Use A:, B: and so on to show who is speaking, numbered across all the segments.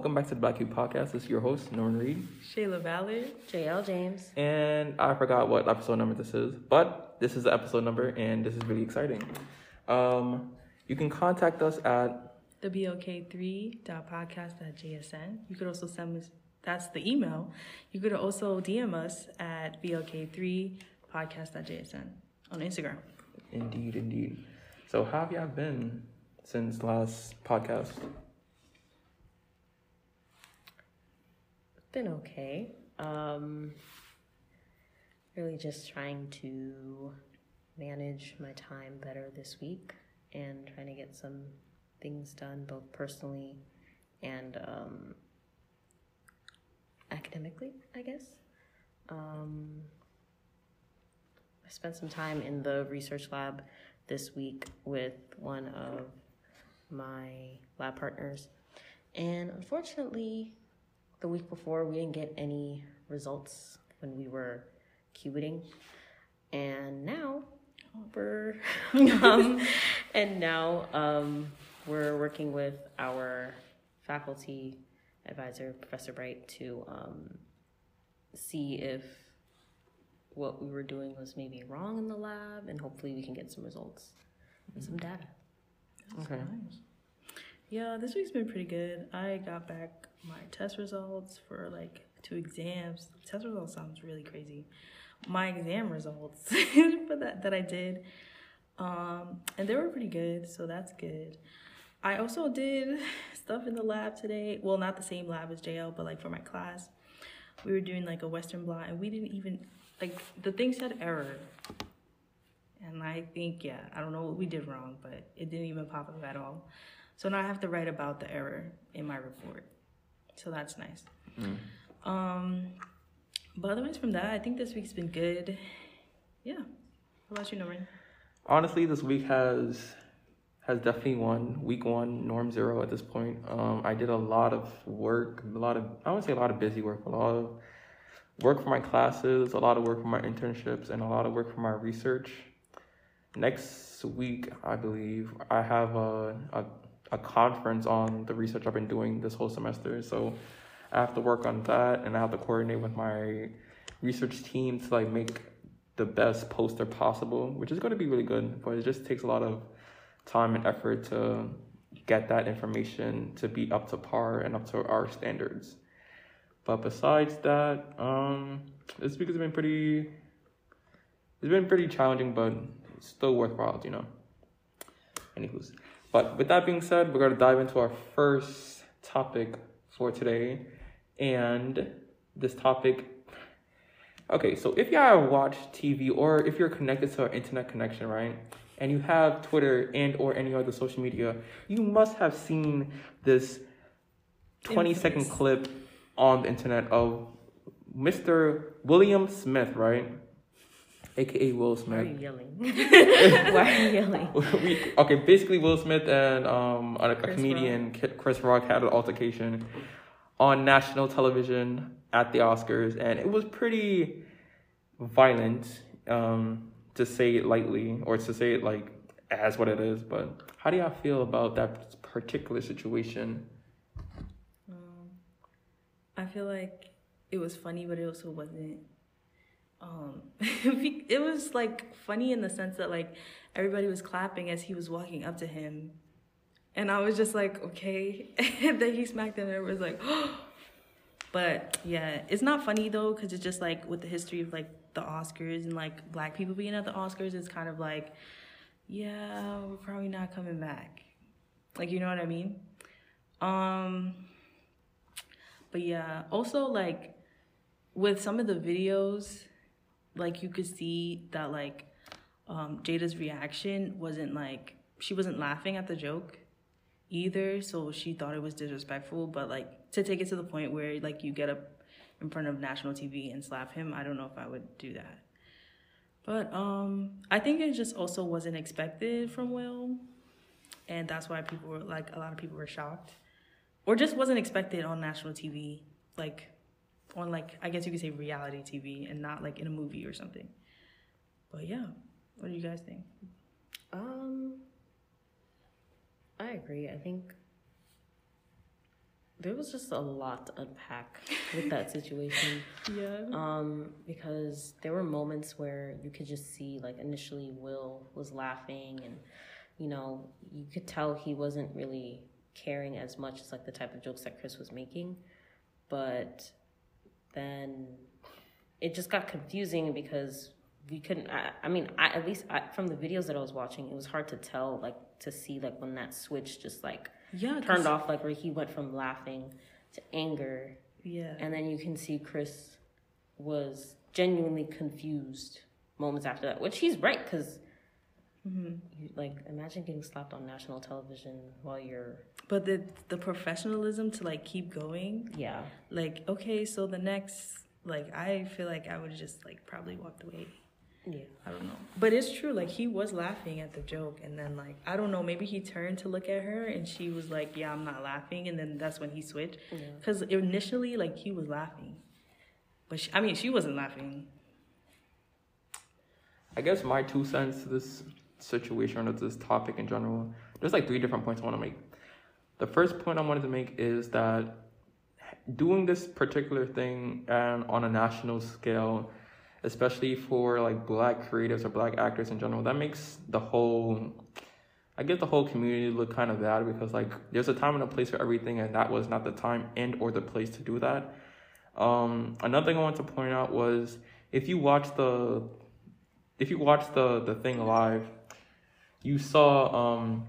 A: welcome back to the Black Cube Podcast. This is your host, Norman Reed.
B: Shayla Ballard.
C: JL James.
A: And I forgot what episode number this is, but this is the episode number, and this is really exciting. Um, you can contact us at
B: The BLK3.podcast.jsn. You could also send us, that's the email. You could also DM us at BLK3podcast.jsn on Instagram.
A: Indeed, indeed. So, how have y'all been since last podcast?
C: Been okay. Um, really just trying to manage my time better this week and trying to get some things done both personally and um, academically, I guess. Um, I spent some time in the research lab this week with one of my lab partners. And unfortunately, the week before, we didn't get any results when we were cubiting. And now we're, um, and now um, we're working with our faculty advisor, Professor Bright, to um, see if what we were doing was maybe wrong in the lab, and hopefully we can get some results and some data.
A: Okay.
B: Yeah, this week's been pretty good. I got back my test results for like two exams. Test results sounds really crazy. My exam results for that that I did, um, and they were pretty good, so that's good. I also did stuff in the lab today. Well, not the same lab as JL, but like for my class, we were doing like a Western blot, and we didn't even like the thing said error. And I think, yeah, I don't know what we did wrong, but it didn't even pop up at all. So now I have to write about the error in my report. So that's nice. Um, but otherwise from that, I think this week's been good. Yeah. How about you, Norman?
A: Honestly, this week has has definitely won week one norm zero at this point. Um, I did a lot of work, a lot of I wouldn't say a lot of busy work, a lot of work for my classes, a lot of work for my internships, and a lot of work for my research. Next week, I believe I have a a, a conference on the research I've been doing this whole semester. So I have to work on that, and I have to coordinate with my research team to like make the best poster possible, which is going to be really good. But it just takes a lot of time and effort to get that information to be up to par and up to our standards. But besides that, um, this week has been pretty. It's been pretty challenging, but still worthwhile, you know. Anywho's, but with that being said, we're gonna dive into our first topic for today, and this topic. Okay, so if y'all watch TV or if you're connected to an internet connection, right, and you have Twitter and or any other social media, you must have seen this 20 second
B: Infamous.
A: clip on the internet of Mr. William Smith, right? AKA Will Smith.
C: Why are you yelling? Why are you yelling?
A: we, okay, basically Will Smith and um a,
B: Chris
A: comedian Ki- Chris Rock had an altercation on national television at the Oscars, and it was pretty violent, um, to say it lightly, or to say it like as what it is. But how do y'all feel about that particular situation?
B: Um, I feel like it was funny, but it also wasn't. Um, it was like funny in the sense that like everybody was clapping as he was walking up to him, and I was just like, okay. and then he smacked him, and everybody was like, but yeah, it's not funny though, because it's just like with the history of like the Oscars and like black people being at the Oscars, it's kind of like, yeah, we're probably not coming back. Like, you know what I mean? Um, but yeah, also like with some of the videos, like you could see that like um, Jada's reaction wasn't like she wasn't laughing at the joke either, so she thought it was disrespectful. But like to take it to the point where like you get up in front of national TV and slap him, I don't know if I would do that. But um, I think it just also wasn't expected from Will, and that's why people were like a lot of people were shocked or just wasn't expected on national TV, like on like I guess you could say reality TV and not like in a movie or something. But yeah, what do you guys think?
C: Um, I agree. I think there was just a lot to unpack with that situation.
B: Yeah.
C: Um, because there were moments where you could just see, like, initially Will was laughing, and you know, you could tell he wasn't really caring as much as like the type of jokes that Chris was making. But then it just got confusing because we couldn't. I, I mean, I, at least I, from the videos that I was watching, it was hard to tell, like, to see like when that switch just like
B: yeah,
C: turned off, like where he went from laughing to anger,
B: Yeah.
C: and then you can see Chris was genuinely confused moments after that, which he's right because.
B: Hmm
C: Like, imagine getting slapped on national television while you're,
B: But the the professionalism to like keep going,
C: yeah,
B: like okay, so the next, like I feel like I would just like probably walked away.
C: yeah.
B: I don't know. But it's true, like he was laughing at the joke and then like I don't know, maybe he turned to look at her and she was like, "Yeah, I'm not laughing." And then that's when he switched
C: yeah.
B: cuz initially like he was laughing. But she, I mean, she wasn't laughing.
A: I guess my two cents to this situation or this topic in general, there's like three different points I want to make. The first point I wanted to make is that doing this particular thing and on a national scale, especially for like black creatives or black actors in general, that makes the whole I guess the whole community look kind of bad because like there's a time and a place for everything and that was not the time and or the place to do that. Um, another thing I want to point out was if you watch the if you watch the the thing live, you saw um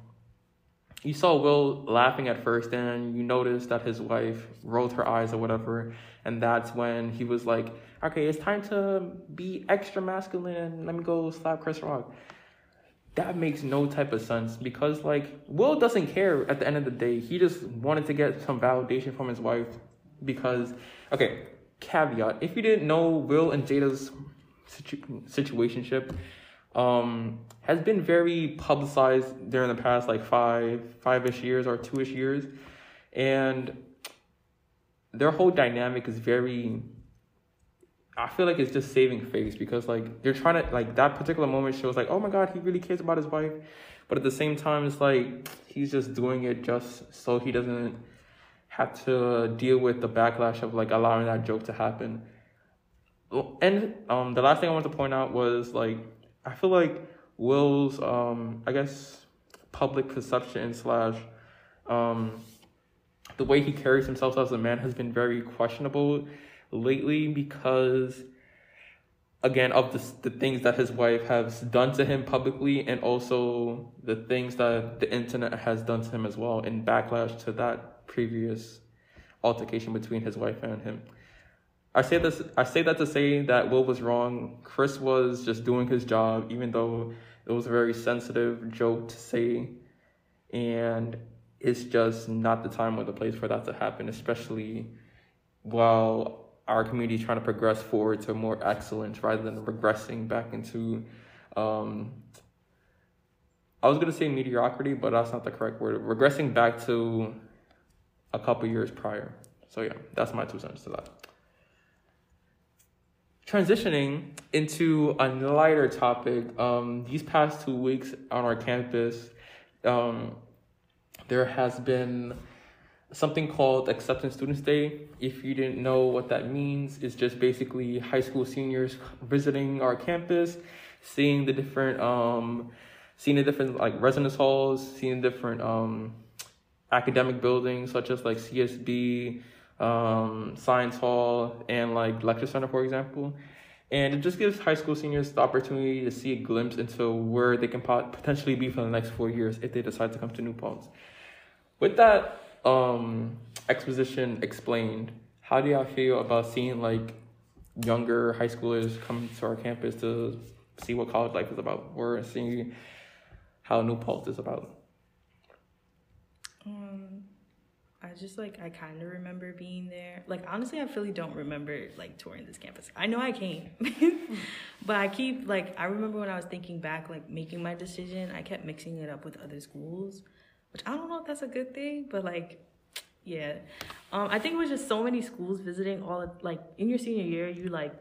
A: you saw Will laughing at first and you noticed that his wife rolled her eyes or whatever and that's when he was like, Okay, it's time to be extra masculine and let me go slap Chris Rock. That makes no type of sense because like Will doesn't care at the end of the day. He just wanted to get some validation from his wife because okay, caveat, if you didn't know Will and Jada's situ- situationship um has been very publicized during the past like five five-ish years or two-ish years. And their whole dynamic is very I feel like it's just saving face because like they're trying to like that particular moment shows like oh my god he really cares about his wife. But at the same time it's like he's just doing it just so he doesn't have to deal with the backlash of like allowing that joke to happen. And um the last thing I wanted to point out was like I feel like Will's um I guess public perception slash um the way he carries himself as a man has been very questionable lately because again of the, the things that his wife has done to him publicly and also the things that the internet has done to him as well in backlash to that previous altercation between his wife and him I say this I say that to say that Will was wrong. Chris was just doing his job, even though it was a very sensitive joke to say. And it's just not the time or the place for that to happen, especially while our community is trying to progress forward to more excellence rather than regressing back into um I was gonna say mediocrity, but that's not the correct word. Regressing back to a couple years prior. So yeah, that's my two cents to that transitioning into a lighter topic um, these past two weeks on our campus um, there has been something called acceptance students day. If you didn't know what that means it's just basically high school seniors visiting our campus seeing the different um, seeing the different like residence halls seeing different um, academic buildings such as like csb um, science hall and like lecture center, for example. And it just gives high school seniors the opportunity to see a glimpse into where they can pot- potentially be for the next four years if they decide to come to New Paltz. With that um, exposition explained, how do y'all feel about seeing like younger high schoolers come to our campus to see what college life is about, or seeing how New Paltz is about?
B: Um, I just like I kind of remember being there. Like honestly, I really don't remember like touring this campus. I know I came, but I keep like I remember when I was thinking back, like making my decision. I kept mixing it up with other schools, which I don't know if that's a good thing, but like, yeah. Um, I think it was just so many schools visiting all of, like in your senior year, you like,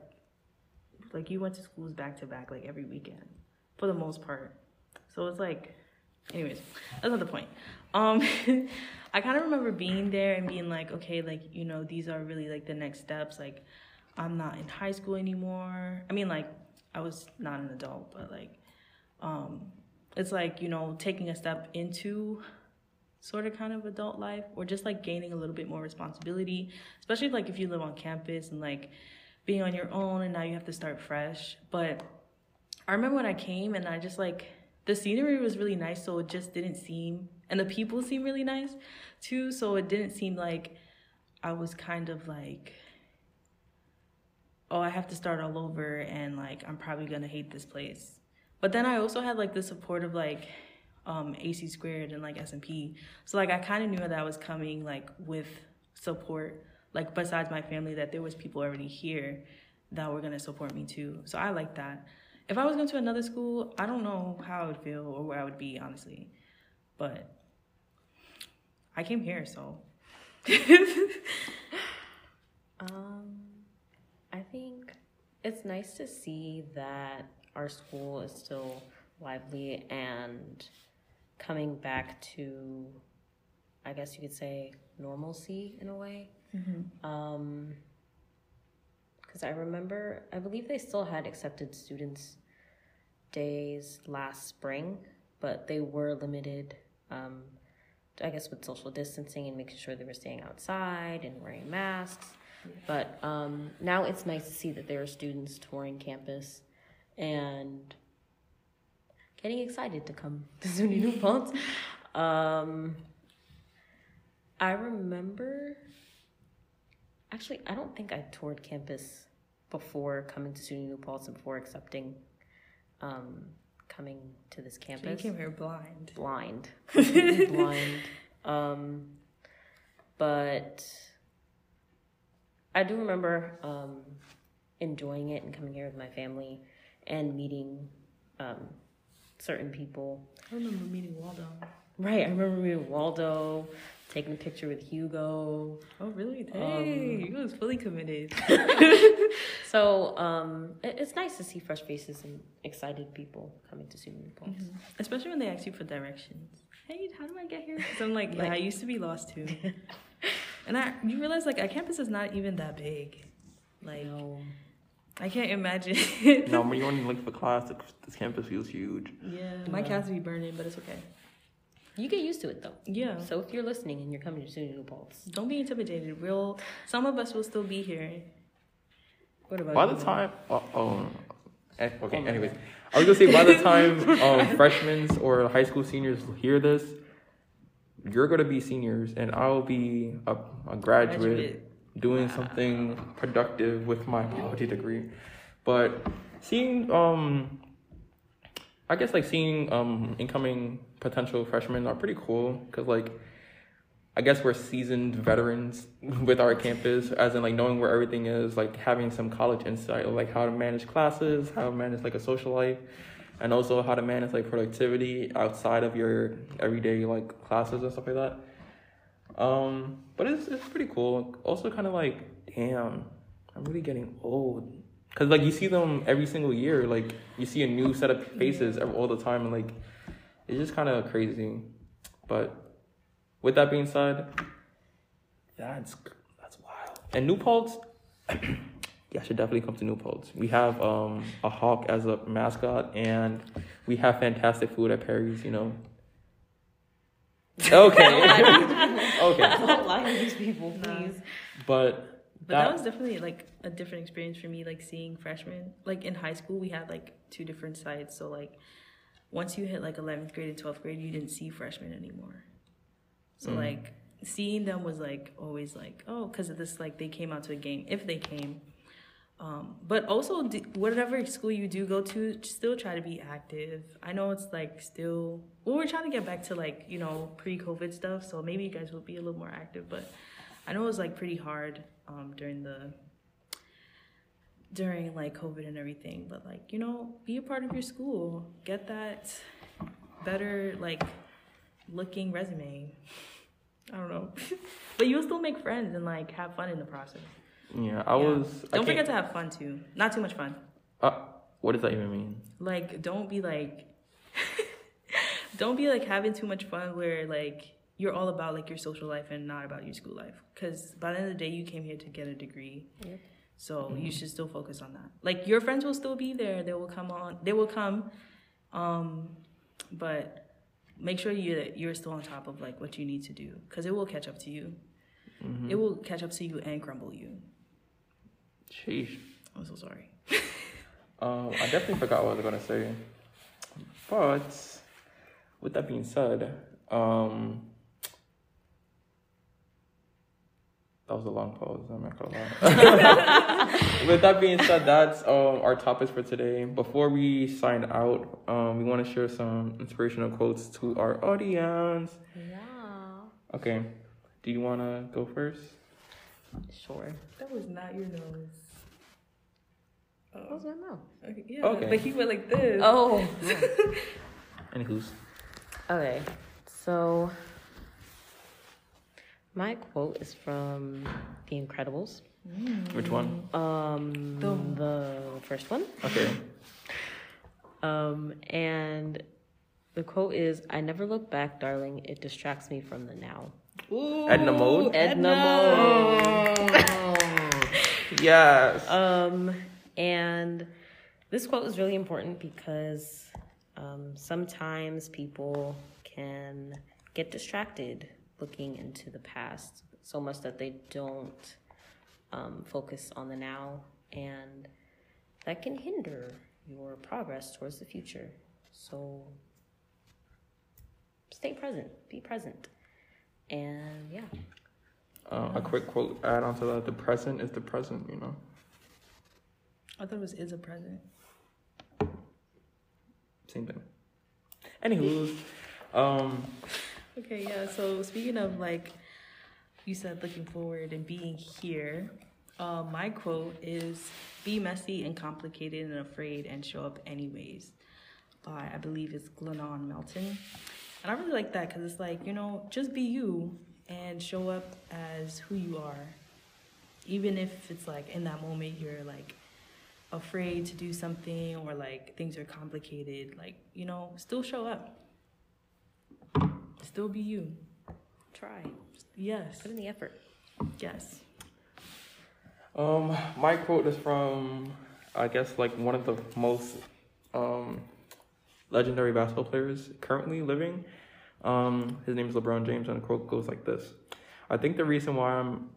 B: like you went to schools back to back like every weekend, for the most part. So it's like anyways, that's not the point. Um, I kind of remember being there and being like, okay, like you know, these are really like the next steps. Like, I'm not in high school anymore. I mean, like, I was not an adult, but like, um, it's like you know, taking a step into sort of kind of adult life or just like gaining a little bit more responsibility especially like if you live on campus and like being on your own and now you have to start fresh but i remember when i came and i just like the scenery was really nice so it just didn't seem and the people seemed really nice too so it didn't seem like i was kind of like oh i have to start all over and like i'm probably gonna hate this place but then i also had like the support of like um, AC squared and like S&P. So like I kind of knew that I was coming like with support, like besides my family, that there was people already here that were gonna support me too. So I like that. If I was going to another school, I don't know how I would feel or where I would be honestly, but I came here, so.
C: Um, I think it's nice to see that our school is still lively and coming back to, I guess you could say, normalcy in a way. Um, because I remember, I believe they still had accepted students days last spring, but they were limited. Um, I guess with social distancing and making sure they were staying outside and wearing masks. But um, now it's nice to see that there are students touring campus and getting excited to come to SUNY New Paltz. Um, I remember, actually, I don't think I toured campus before coming to SUNY New Paltz and before accepting um, coming to this
B: So you
C: campus
B: came here blind.
C: blind, blind. Um, but I do remember um, enjoying it and coming here with my family and meeting um, certain people.
B: I remember meeting Waldo.
C: Right, I remember meeting Waldo, taking a picture with Hugo.
B: Oh, really? Hey, you was fully committed.
C: So um, it- it's nice to see fresh faces and excited people coming to SUNY New Paltz.
B: Especially when they ask you for directions. Hey, how do I get here? So I'm like, yeah,
C: Like-
B: I used to be lost too. and I, you realize like our campus is not even that big. Like,
C: No.
B: I can't imagine.
A: No, when you're only looking for class, this- this campus feels huge.
B: yeah, my cats be burning, but it's okay.
C: You get used to it though.
B: Yeah.
C: So if you're listening and you're coming to SUNY New Paltz,
B: Don't be intimidated. We'll some of us will still be here. What about
A: By
B: you?
A: the time, oh, oh eh, okay.
C: Oh my
A: Anyways, I was gonna say by the time um, freshmen or high school seniors hear this, you're gonna be seniors, and I'll be a, a graduate,
B: Graduate.
A: doing something productive with my biology degree. But seeing, um, I guess like seeing um incoming potential freshmen are pretty cool because like. I guess we're seasoned veterans with our campus, as in like knowing where everything is, like having some college insight like how to manage classes, how to manage like a social life, and also how to manage like productivity outside of your everyday like classes and stuff like that. Um, but it's it's pretty cool. Also, kind of like, damn, I'm really getting old. Cause like you see them every single year, like you see a new set of faces ev- all the time, and like it's just kind of crazy. But with that being said, that's that's wild. And New Paltz, yeah, should definitely come to New Paltz. We have um a hawk as a mascot, and we have fantastic food at Perry's. You know. Okay. okay.
C: don't lie to these people, please.
A: But
B: But that,
A: That-
B: was definitely like a different experience for me, like seeing freshmen. Like in high school, we had like two different sides. So like once you hit like 11th grade and 12th grade, you didn't see freshmen anymore. So
A: Mm.
B: like seeing them was like always like, oh, because of this, like they came out to a game if they came. Um, but also, d- whatever school you do go to, still try to be active. I know it's like still, well, we're trying to get back to like, you know, pre COVID stuff. So maybe you guys will be a little more active. But I know it was like pretty hard um, during the, during like COVID and everything. But like, you know, be a part of your school. Get that better, like, looking resume. I don't know. but you'll still make friends and like have fun in the process.
A: yeah, I
B: Yeah.
A: was.
B: Don't forget to have fun too. Not too much fun.
A: Uh, what does that even mean?
B: Like, don't be like, don't be like having too much fun where like you're all about like your social life and not about your school life. Because by the end of the day, you came here to get a degree.
C: Yep.
B: So you should still focus on that. Like your friends will still be there. They will come on. They will come. Um, but make sure you that you're still on top of like what you need to do because it will catch up to you.
A: Mm-hmm.
B: It will catch up to you and crumble you.
A: Sheesh.
B: I'm so sorry.
A: Um, I definitely forgot what I was gonna say, but with that being said, um, that was a long pause. I'm not gonna lie. with that being said, that's um, our topics for today. Before we sign out, um, we want to share some inspirational quotes to our audience.
C: Yeah.
A: Okay, do you want to go first?
C: Sure.
B: That was not your nose.
C: What was my mouth?
B: Okay, yeah,
A: Okay.
B: but he went like this.
C: Oh.
A: Anywho's.
C: Okay. So my quote is from The Incredibles.
A: Which one?
C: Um,
B: The-
C: the first one.
A: Okay.
C: Um, and the quote is, "I never look back, darling. It distracts me from the now."
B: Ooh,
A: Edna Mode?
C: Edna Mode.
A: Yes.
C: Um, and this quote is really important because um, sometimes people can get distracted looking into the past so much that they don't um, focus on the now, and that can hinder your progress towards the future. So stay present, be present, and yeah.
A: Uh, a quick quote add on to that: "The present is the present." You know.
B: I thought it was is a present.
A: Same thing. Anywho, um,
B: Okay, yeah. So speaking of like, you said looking forward and being here. Uh, my quote is "Be messy and complicated and afraid and show up anyways." By I believe it's Glennon Melton, and I really like that because it's like you know just be you and show up as who you are, even if it's like in that moment you're like afraid to do something or like things are complicated. Like you know, still show up. Still be you.
C: Try,
B: Yes.
C: put in the effort.
B: Yes.
A: um, my quote is from, I guess, like one of the most um, legendary basketball players currently living. Um, his name is LeBron James, and the quote goes like this: "I think the reason why I'm,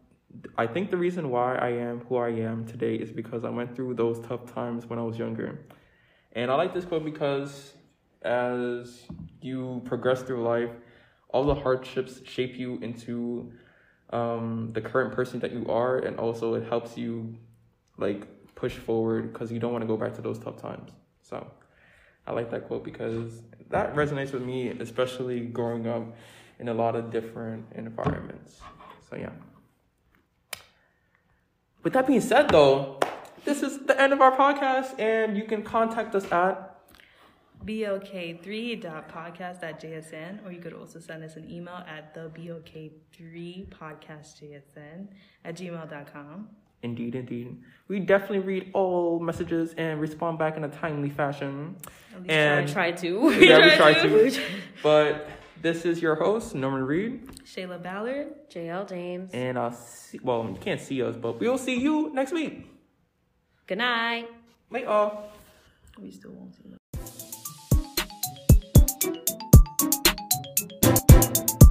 A: I think the reason why I am who I am today is because I went through those tough times when I was younger." And I like this quote because as you progress through life, all the hardships shape you into um, the current person that you are, and also it helps you like push forward because you don't want to go back to those tough times. So I like that quote because that resonates with me, especially growing up in a lot of different environments. So yeah. With that being said, though, this is the end of our podcast, and you can contact us at
B: BLK3.podcast at JSN, or you could also send us an email at the BLK3podcastJSN at gmail.com.
A: Indeed, indeed. We definitely read all messages and respond back in a timely fashion.
B: At least
A: And
C: I try to.
A: yeah, we
B: try
A: try
B: to.
A: to. But this is your host, Norman Reed.
B: Shayla Ballard.
C: JL James.
A: And I'll see, well, you can't see us, but we'll see you next week.
C: Good night.
A: Later.
B: We still won't see them.